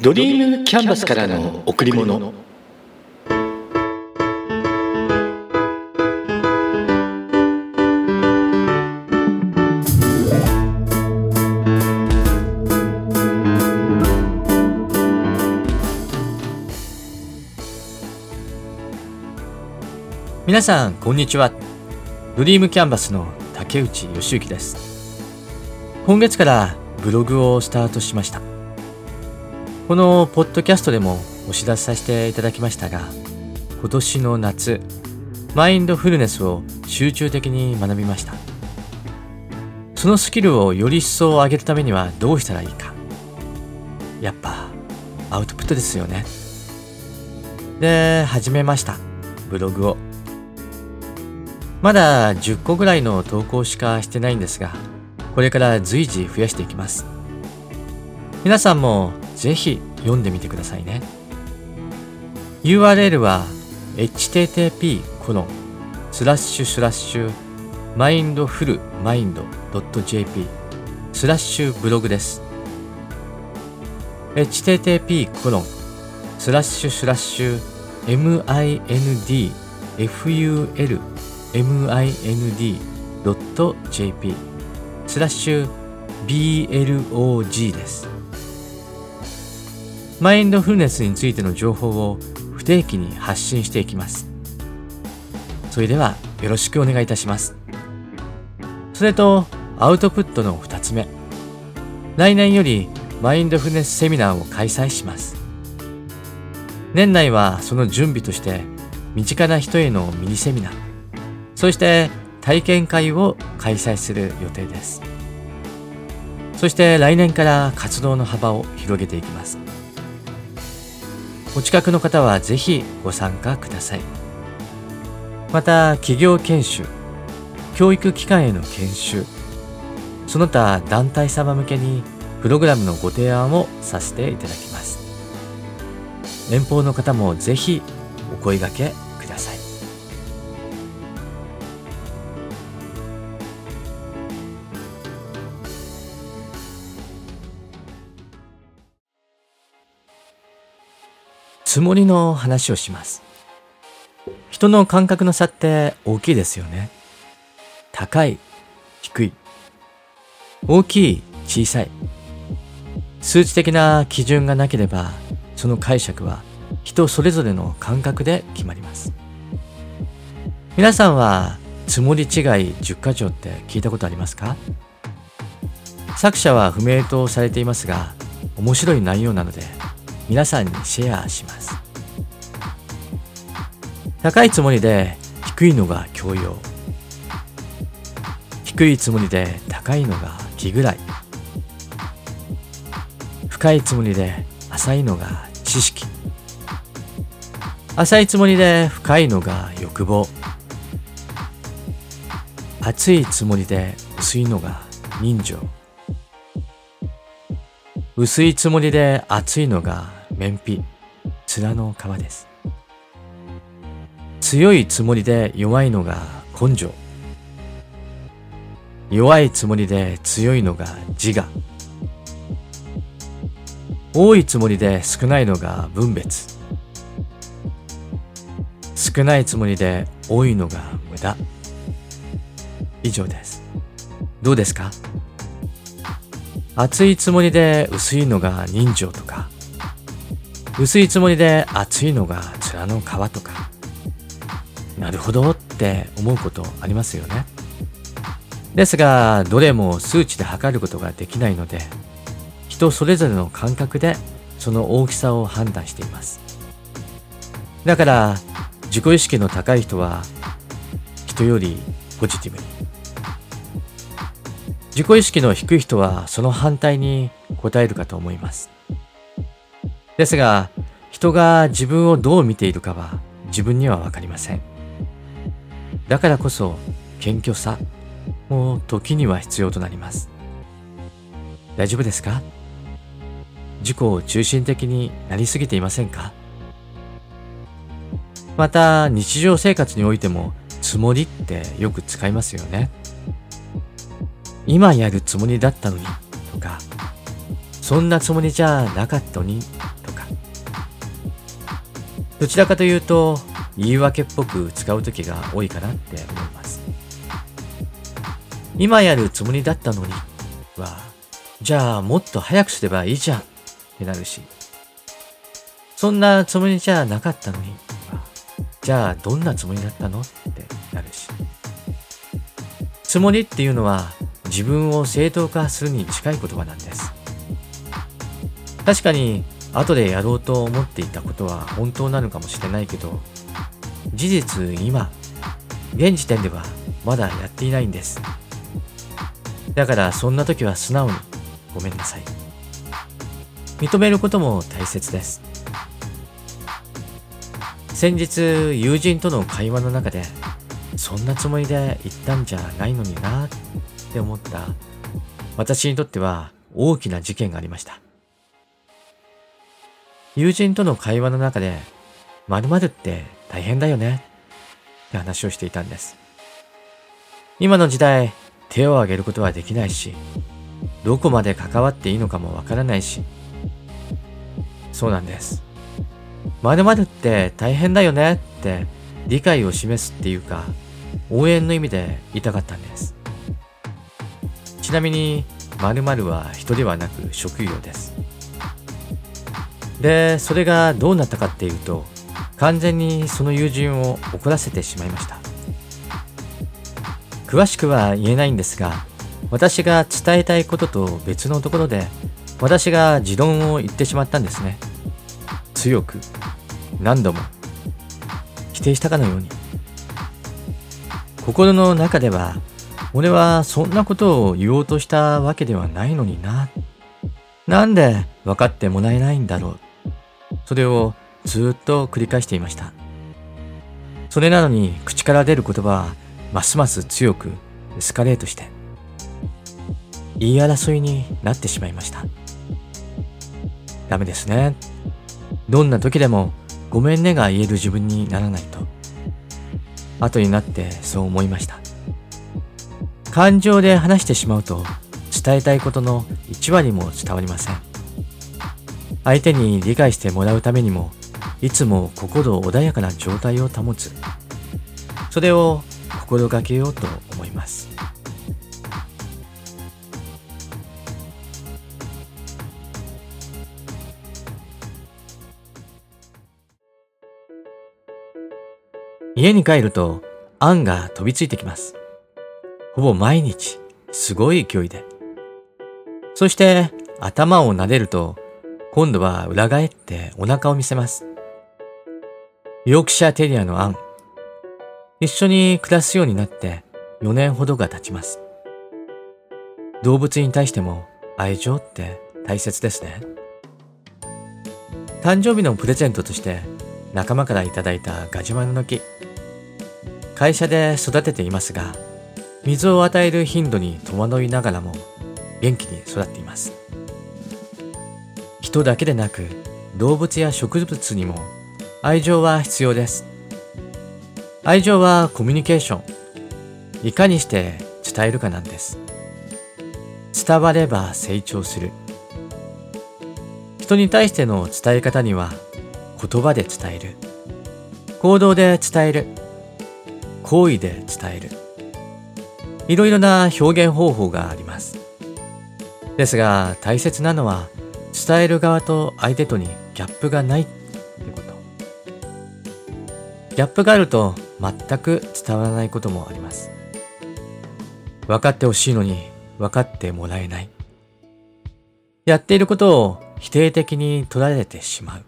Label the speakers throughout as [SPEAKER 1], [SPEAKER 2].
[SPEAKER 1] ドリームキャンバスからの贈り物。
[SPEAKER 2] 皆さんこんにちは。ドリームキャンバスの竹内義之です。今月からブログをスタートしました。このポッドキャストでもお知らせさせていただきましたが今年の夏マインドフルネスを集中的に学びました。そのスキルをより一層上げるためにはどうしたらいいか。やっぱアウトプットですよね。で始めました。ブログを。まだ10個ぐらいの投稿しかしてないんですが、これから随時増やしていきます。皆さんもぜひ読んでみてくださいね。URL は http コロンスラッシュスラッシュマインドフルマインド .jp スラッシュブログです。http コロンスラッシュスラッシュ mindful mind.jp スラッシュ blog です。マインドフルネスについての情報を不定期に発信していきます。それではよろしくお願いいたします。それとアウトプットの2つ目。来年よりマインドフルネスセミナーを開催します。年内はその準備として身近な人へのミニセミナーそして体験会を開催する予定ですそして来年から活動の幅を広げていきますお近くの方はぜひご参加ください。また企業研修教育機関への研修その他団体様向けにプログラムのご提案をさせていただきます。遠方の方もぜひお声がけつもりの話をします。人の感覚の差って大きいですよね。高い、低い。大きい、小さい。数値的な基準がなければ、その解釈は人それぞれの感覚で決まります。皆さんは、積もり違い10か条って聞いたことありますか？作者は不明とされていますが、面白い内容なので皆さんにシェアします。高いつもりで低いのが教養低いつもりで高いのが気ぐらい。深いつもりで浅いのが知識。浅いつもりで深いのが欲望。熱いつもりで薄いのが人情。薄いつもりで熱いのが面皮面の皮です。強いつもりで弱いのが根性。弱いつもりで強いのが自我。多いつもりで少ないのが分別。少ないつもりで多いのが無駄。以上です。どうですか？熱いつもりで薄いのが人情とか。薄いつもりで厚いのが面の皮とか。なるほどって思うことありますよね。ですがどれも数値で測ることができないので人それぞれの感覚でその大きさを判断しています。だから自己意識の高い人は人よりポジティブ。に自己意識の低い人はその反対に答えるかと思います。ですが、人が自分をどう見ているかは自分にはわかりません。だからこそ、謙虚さも時には必要となります。大丈夫ですか？自己を中心的になりすぎていませんか？また日常生活においてもつもりってよく使いますよね。今やるつもりだったのにとかそんなつもりじゃなかったのにどちらかというと言い訳っぽく使う時が多いかなって思います。今やるつもりだったのにはじゃあもっと早くすればいいじゃんってなるし。そんなつもりじゃなかったのにはじゃあどんなつもりだったのってなるし。つもりっていうのは自分を正当化するに近い言葉なんです。確かに後でやろうと思っていたことは本当なのかもしれないけど事実今現時点ではまだやっていないんです。だからそんな時は素直にごめんなさい。認めることも大切です。先日友人との会話の中でそんなつもりで言ったんじゃないのになって思った私にとっては大きな事件がありました。友人との会話の中で〇〇って大変だよねって話をしていたんです。今の時代手を挙げることはできないしどこまで関わっていいのかもわからないし。そうなんです。〇〇って大変だよねって理解を示すっていうか応援の意味で言いたかったんです。ちなみに〇〇は人ではなく職業です。でそれがどうなったかっていうと完全にその友人を怒らせてしまいました。詳しくは言えないんですが私が伝えたいことと別のところで私が持論を言ってしまったんですね。強く何度も否定したかのように。心の中では俺はそんなことを言おうとしたわけではないのにな。なんで分かってもらえないんだろう。それをずっと繰り返していました。それなのに口から出る言葉はますます強くエスカレートして言い争いになってしまいました。ダメですね。どんな時でもごめんねが言える自分にならないと。後になってそう思いました。感情で話してしまうと伝えたいことの1割も伝わりません。相手に理解してもらうためにもいつも心穏やかな状態を保つそれを心がけようと思います家に帰ると、あんが飛びついてきます。ほぼ毎日、すごい勢いで。そして、頭を撫でると、今度は裏返ってお腹を見せます。ヨークシャーテリアのアン。一緒に暮らすようになって4年ほどが経ちます。動物に対しても愛情って大切ですね。誕生日のプレゼントとして仲間からいただいたガジュマルの木。会社で育てていますが、水を与える頻度に戸惑いながらも元気に育っています。人だけでなく動物や植物にも愛情は必要です。愛情はコミュニケーション。いかにして伝えるかなんです。伝われば成長する。人に対しての伝え方には言葉で伝える。行動で伝える。行為で伝えるいろいろな表現方法がありますですが大切なのは伝える側と相手とにギャップがないってこと。ギャップがあると全く伝わらないこともあります。分かってほしいのに分かってもらえない。やっていることを否定的に取られてしまう。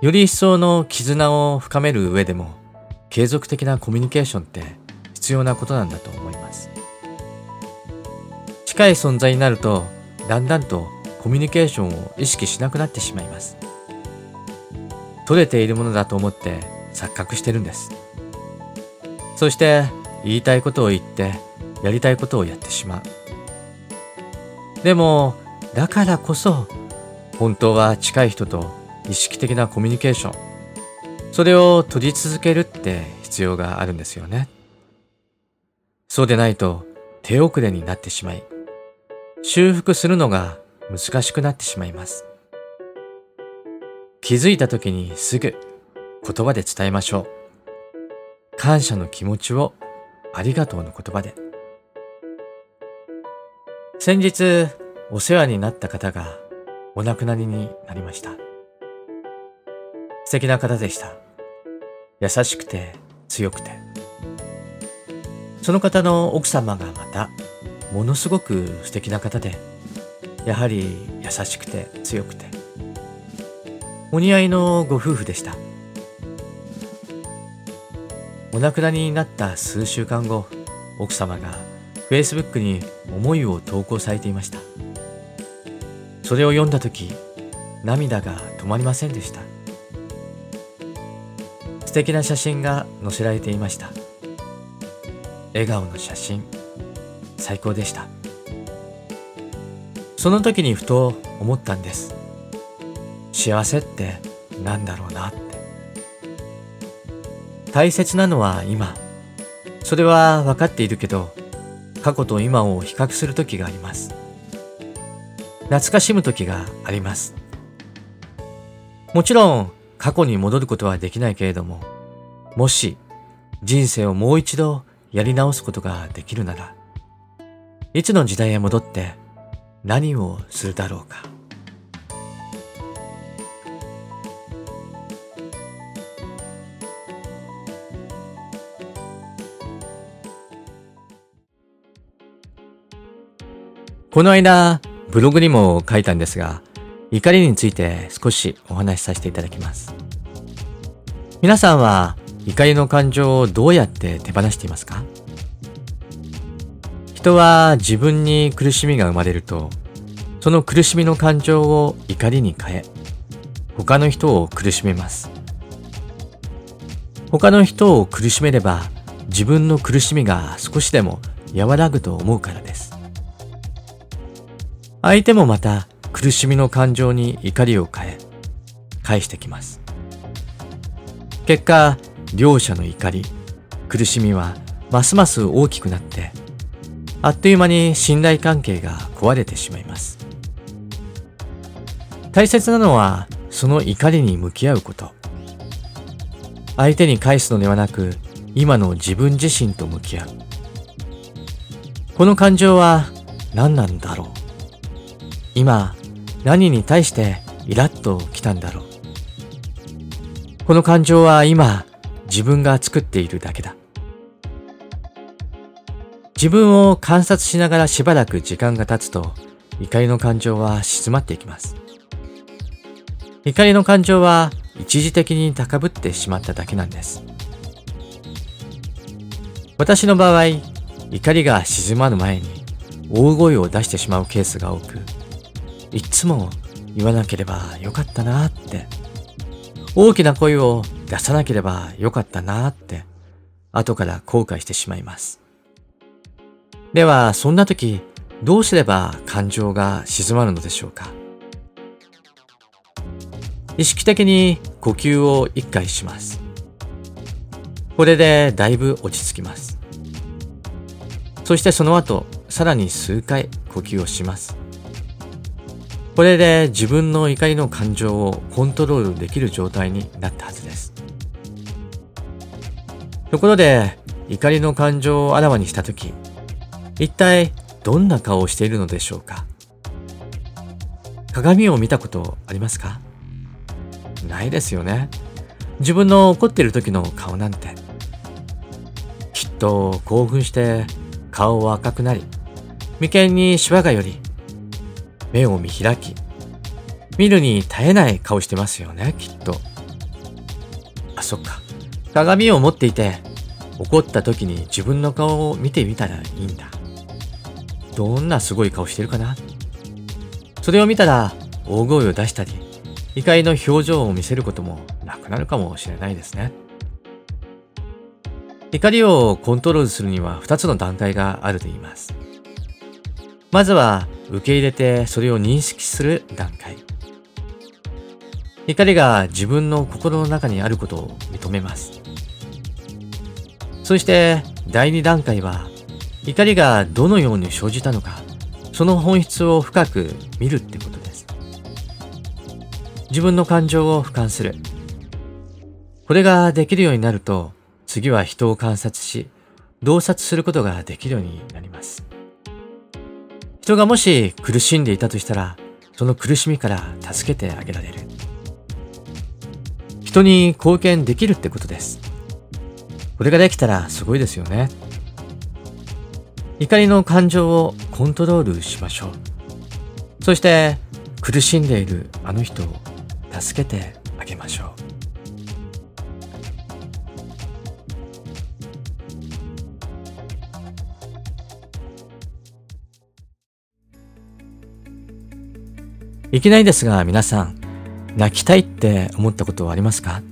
[SPEAKER 2] より一層の絆を深める上でも継続的なコミュニケーションって必要なことなんだと思います。近い存在になるとだんだんとコミュニケーションを意識しなくなってしまいます。取れているものだと思って錯覚してるんです。そして言いたいことを言ってやりたいことをやってしまう。でもだからこそ本当は近い人と意識的なコミュニケーションそれを取り続けるって必要があるんですよね。そうでないと手遅れになってしまい、修復するのが難しくなってしまいます。気づいた時にすぐ言葉で伝えましょう。感謝の気持ちをありがとうの言葉で。先日お世話になった方がお亡くなりになりました。素敵な方でした。優しくて強くて。その方の奥様がまたものすごく素敵な方で、やはり優しくて強くて、お似合いのご夫婦でした。お亡くなりになった数週間後、奥様が Facebook に思いを投稿されていました。それを読んだ時、涙が止まりませんでした。素敵な写真が載せられていました。笑顔の写真、最高でした。その時にふと思ったんです。幸せって何だろうなって。大切なのは今。それは分かっているけど、過去と今を比較する時があります。懐かしむ時があります。もちろん過去に戻ることはできないけれども、もし人生をもう一度やり直すことができるなら、いつの時代へ戻って何をするだろうか。この間、ブログにも書いたんですが、怒りについて少しお話しさせていただきます。皆さんは怒りの感情をどうやって手放していますか？人は自分に苦しみが生まれると、その苦しみの感情を怒りに変え、他の人を苦しめます。他の人を苦しめれば、自分の苦しみが少しでも和らぐと思うからです。相手もまた苦しみの感情に怒りを変え、返してきます。結果、両者の怒り、苦しみはますます大きくなって、あっという間に信頼関係が壊れてしまいます。大切なのは、その怒りに向き合うこと。相手に返すのではなく、今の自分自身と向き合う。この感情は何なんだろう今、何に対してイラッと来たんだろう。この感情は今、自分が作っているだけだ。自分を観察しながらしばらく時間が経つと、怒りの感情は静まっていきます。怒りの感情は一時的に高ぶってしまっただけなんです。私の場合、怒りが静まる前に大声を出してしまうケースが多く、いつも言わなければよかったなって、大きな声を出さなければよかったなって、後から後悔してしまいます。では、そんな時、どうすれば感情が静まるのでしょうか？意識的に呼吸を一回します。これでだいぶ落ち着きます。そしてその後、さらに数回呼吸をします。これで自分の怒りの感情をコントロールできる状態になったはずです。ところで、怒りの感情をあらわにしたとき、一体どんな顔をしているのでしょうか？鏡を見たことありますか？ないですよね。自分の怒っている時の顔なんて。きっと興奮して顔は赤くなり、眉間にシワが寄り、目を見開き、見るに耐えない顔してますよね、きっと。あ、そっか。鏡を持っていて、怒った時に自分の顔を見てみたらいいんだ。どんなすごい顔してるかな？それを見たら、大声を出したり、怒りの表情を見せることもなくなるかもしれないですね。怒りをコントロールするには2つの段階があると言います。まずは受け入れてそれを認識する段階。怒りが自分の心の中にあることを認めます。そして第二段階は怒りがどのように生じたのか、その本質を深く見るってことです。自分の感情を俯瞰する。これができるようになると次は人を観察し洞察することができるようになります。人がもし苦しんでいたとしたらその苦しみから助けてあげられる。人に貢献できるってことです。これができたらすごいですよね。怒りの感情をコントロールしましょう。そして苦しんでいるあの人を助けてあげましょう。いきなりですが皆さん、泣きたいって思ったことはありますか？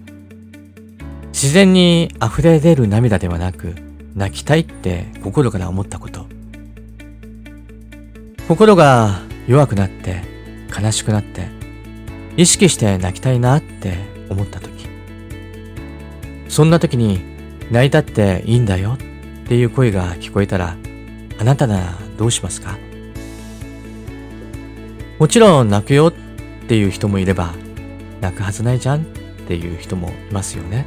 [SPEAKER 2] 自然に溢れ出る涙ではなく、泣きたいって心から思ったこと。心が弱くなって、悲しくなって、意識して泣きたいなって思った時。そんな時に泣いたっていいんだよっていう声が聞こえたら、あなたならどうしますか？もちろん泣くよっていう人もいれば、泣くはずないじゃんっていう人もいますよね。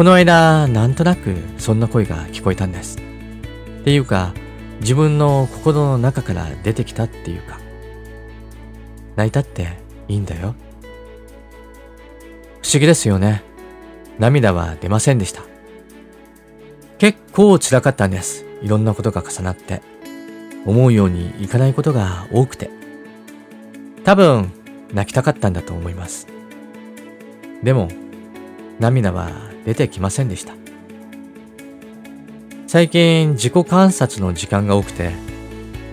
[SPEAKER 2] この間、なんとなくそんな声が聞こえたんです。っていうか、自分の心の中から出てきたっていうか、泣いたっていいんだよ。不思議ですよね。涙は出ませんでした。結構辛かったんです。いろんなことが重なって。思うようにいかないことが多くて。多分、泣きたかったんだと思います。でも、涙は出てきませんでした。最近自己観察の時間が多くて、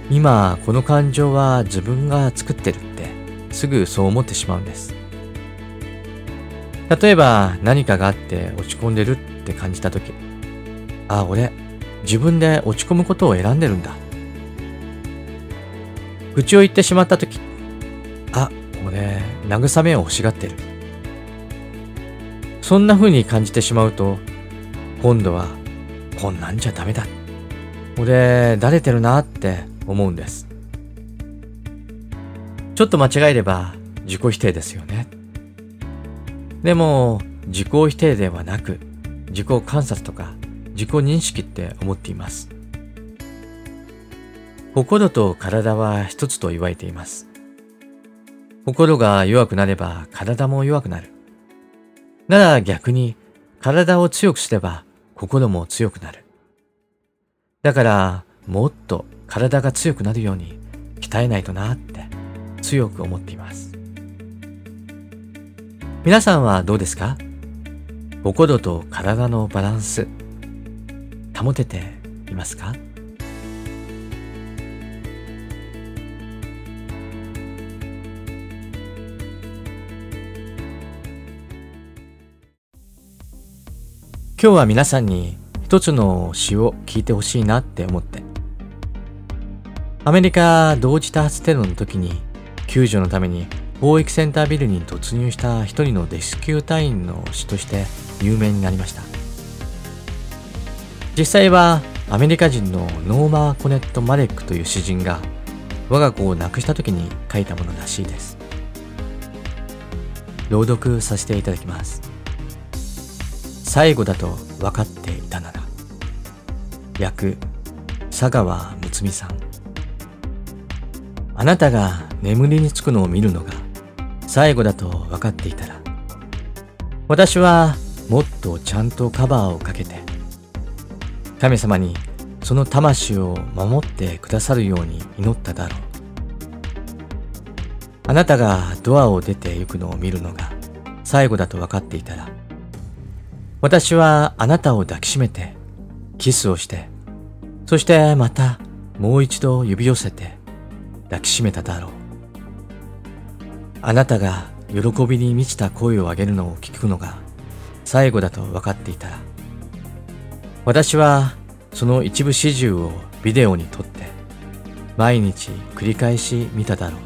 [SPEAKER 2] 今この感情は自分が作ってるってすぐそう思ってしまうんです。例えば何かがあって落ち込んでるって感じた時、あ、俺自分で落ち込むことを選んでるんだ愚痴を言ってしまった時、あ、俺、慰めを欲しがってる。そんな風に感じてしまうと、今度は、こんなんじゃダメだ。俺、だれてるなって思うんです。ちょっと間違えれば自己否定ですよね。でも、自己否定ではなく、自己観察とか自己認識って思っています。心と体は一つと言われています。心が弱くなれば体も弱くなる。なら逆に体を強くすれば心も強くなる。だからもっと体が強くなるように鍛えないとなって強く思っています。皆さんはどうですか？心と体のバランス保てていますか？今日は皆さんに一つの詩を聞いてほしいなって思って。アメリカ同時多発テロの時に救助のために貿易センタービルに突入した一人のレスキュー隊員の詩として有名になりました。実際はアメリカ人のノーマ・コーネット・マレックという詩人が我が子を亡くした時に書いたものらしいです。朗読させていただきます。最後だと分かっていたなら役佐川睦美さん。あなたが眠りにつくのを見るのが最後だと分かっていたら私はもっとちゃんとカバーをかけて神様にその魂を守ってくださるように祈っただろう。あなたがドアを出て行くのを見るのが最後だと分かっていたら私はあなたを抱きしめて、キスをして、そしてまたもう一度指寄せて抱きしめただろう。あなたが喜びに満ちた声を上げるのを聞くのが最後だと分かっていたら、私はその一部始終をビデオに撮って毎日繰り返し見ただろう。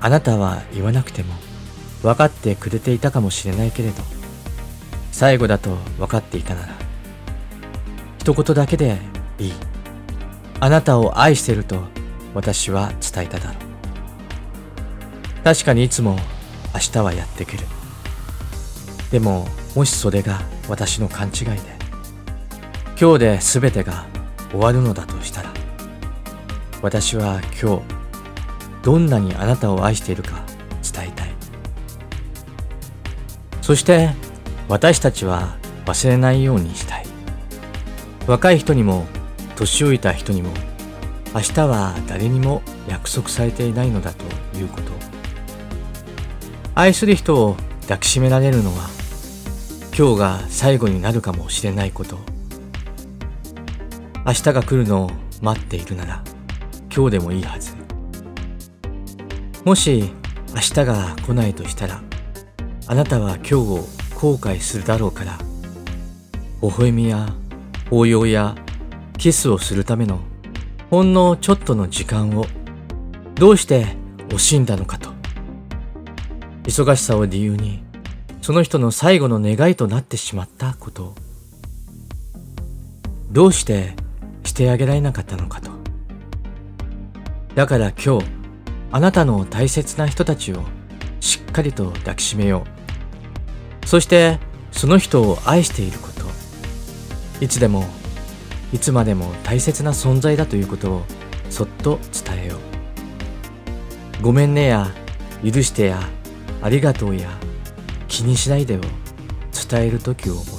[SPEAKER 2] あなたは言わなくても分かってくれていたかもしれないけれど、最後だと分かっていたなら一言だけでいい。あなたを愛してると私は伝えただろう。確かにいつも明日はやってくる。でももしそれが私の勘違いで今日で全てが終わるのだとしたら私は今日どんなにあなたを愛しているか伝えたい。そして私たちは忘れないようにしたい。若い人にも年老いた人にも明日は誰にも約束されていないのだということ。愛する人を抱きしめられるのは今日が最後になるかもしれないこと。明日が来るのを待っているなら今日でもいいはず。もし明日が来ないとしたらあなたは今日を後悔するだろうから微笑みや抱擁やキスをするためのほんのちょっとの時間をどうして惜しんだのかと。忙しさを理由にその人の最後の願いとなってしまったこと。をどうしてしてあげられなかったのかと。だから今日あなたの大切な人たちをしっかりと抱きしめよう。そしてその人を愛していること。いつでもいつまでも大切な存在だということをそっと伝えよう。ごめんねや許してやありがとうや気にしないでを伝える時をもとう。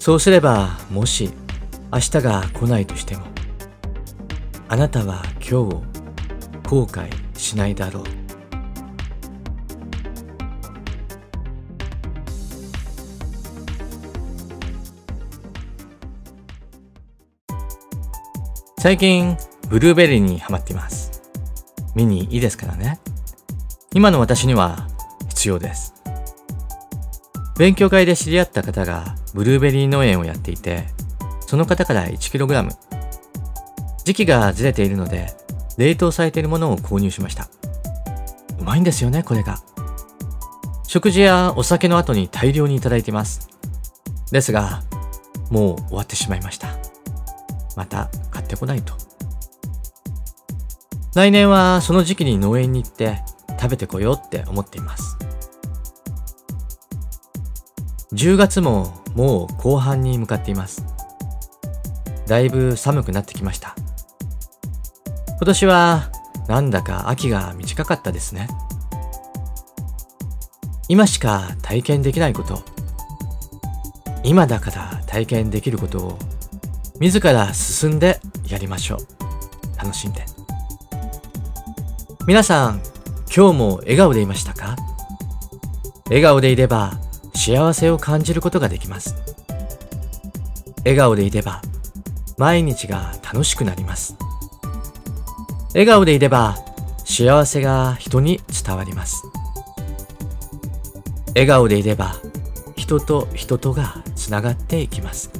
[SPEAKER 2] そうすればもし明日が来ないとしてもあなたは今日を後悔しないだろう。最近ブルーベリーにハマっています見にいいですからね今の私には必要です。勉強会で知り合った方がブルーベリー農園をやっていて、その方から 1kg。時期がずれているので、冷凍されているものを購入しました。うまいんですよね、これが。食事やお酒の後に大量にいただいています。ですが、もう終わってしまいました。また買ってこないと。来年はその時期に農園に行って食べてこようって思っています。10月ももう後半に向かっています。だいぶ寒くなってきました。今年はなんだか秋が短かったですね。今しか体験できないこと、今だから体験できることを自ら進んでやりましょう。楽しんで。皆さん、今日も笑顔でいましたか？笑顔でいれば幸せを感じることができます。笑顔でいれば毎日が楽しくなります。笑顔でいれば幸せが人に伝わります。笑顔でいれば人と人とがつながっていきます。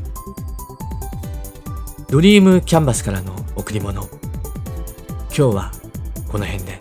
[SPEAKER 2] ドリームキャンバスからの贈り物。今日はこの辺で。